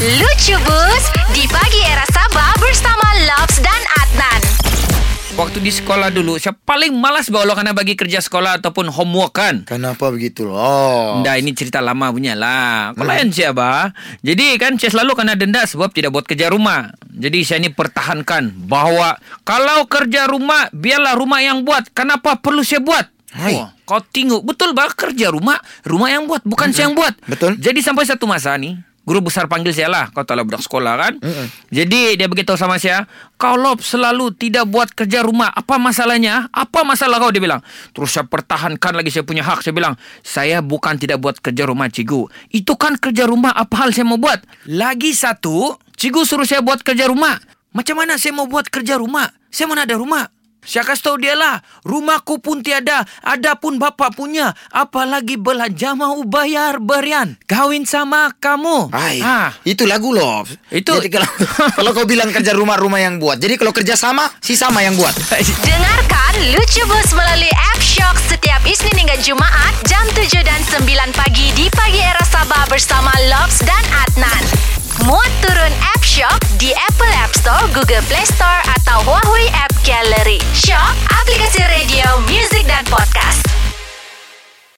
Lucu Bus di pagi era Sabah bersama Loves dan Adnan. Waktu di sekolah dulu, saya paling malas bawa karena bagi kerja sekolah ataupun homework kan. Kenapa begitu loh? Nda ini cerita lama punya lah. Kalau yang siapa? Jadi kan saya selalu kena denda sebab tidak buat kerja rumah. Jadi saya ini pertahankan bahwa kalau kerja rumah biarlah rumah yang buat. Kenapa perlu saya buat? Hai. Oh, kau tengok betul bah kerja rumah rumah yang buat bukan saya yang buat. Betul. Jadi sampai satu masa nih guru besar panggil saya lah kau tahu budak sekolah kan. Jadi dia beritahu sama saya kalau selalu tidak buat kerja rumah apa masalahnya? Apa masalah kau dia bilang. Terus saya pertahankan lagi saya punya hak saya bilang saya bukan tidak buat kerja rumah cikgu. Itu kan kerja rumah apa hal saya mau buat? Lagi satu cikgu suruh saya buat kerja rumah. Macam mana saya mau buat kerja rumah? Saya mana ada rumah? Saya kasih tahu dia lah Rumahku pun tiada Ada pun bapak punya Apalagi belanja mau bayar berian Kawin sama kamu Hai, Ah, itu lagu loh. Itu- Jadi kalau kalau kau bilang kerja rumah-rumah yang buat. Jadi kalau kerja sama, si sama yang buat. Dengarkan Lucu Bus melalui app Shock setiap Isnin hingga Jumaat jam 7 dan 9 pagi di pagi era Sabah bersama Loves dan Adnan. Muat turun app Shock di Apple App Store, Google Play Store atau Huawei App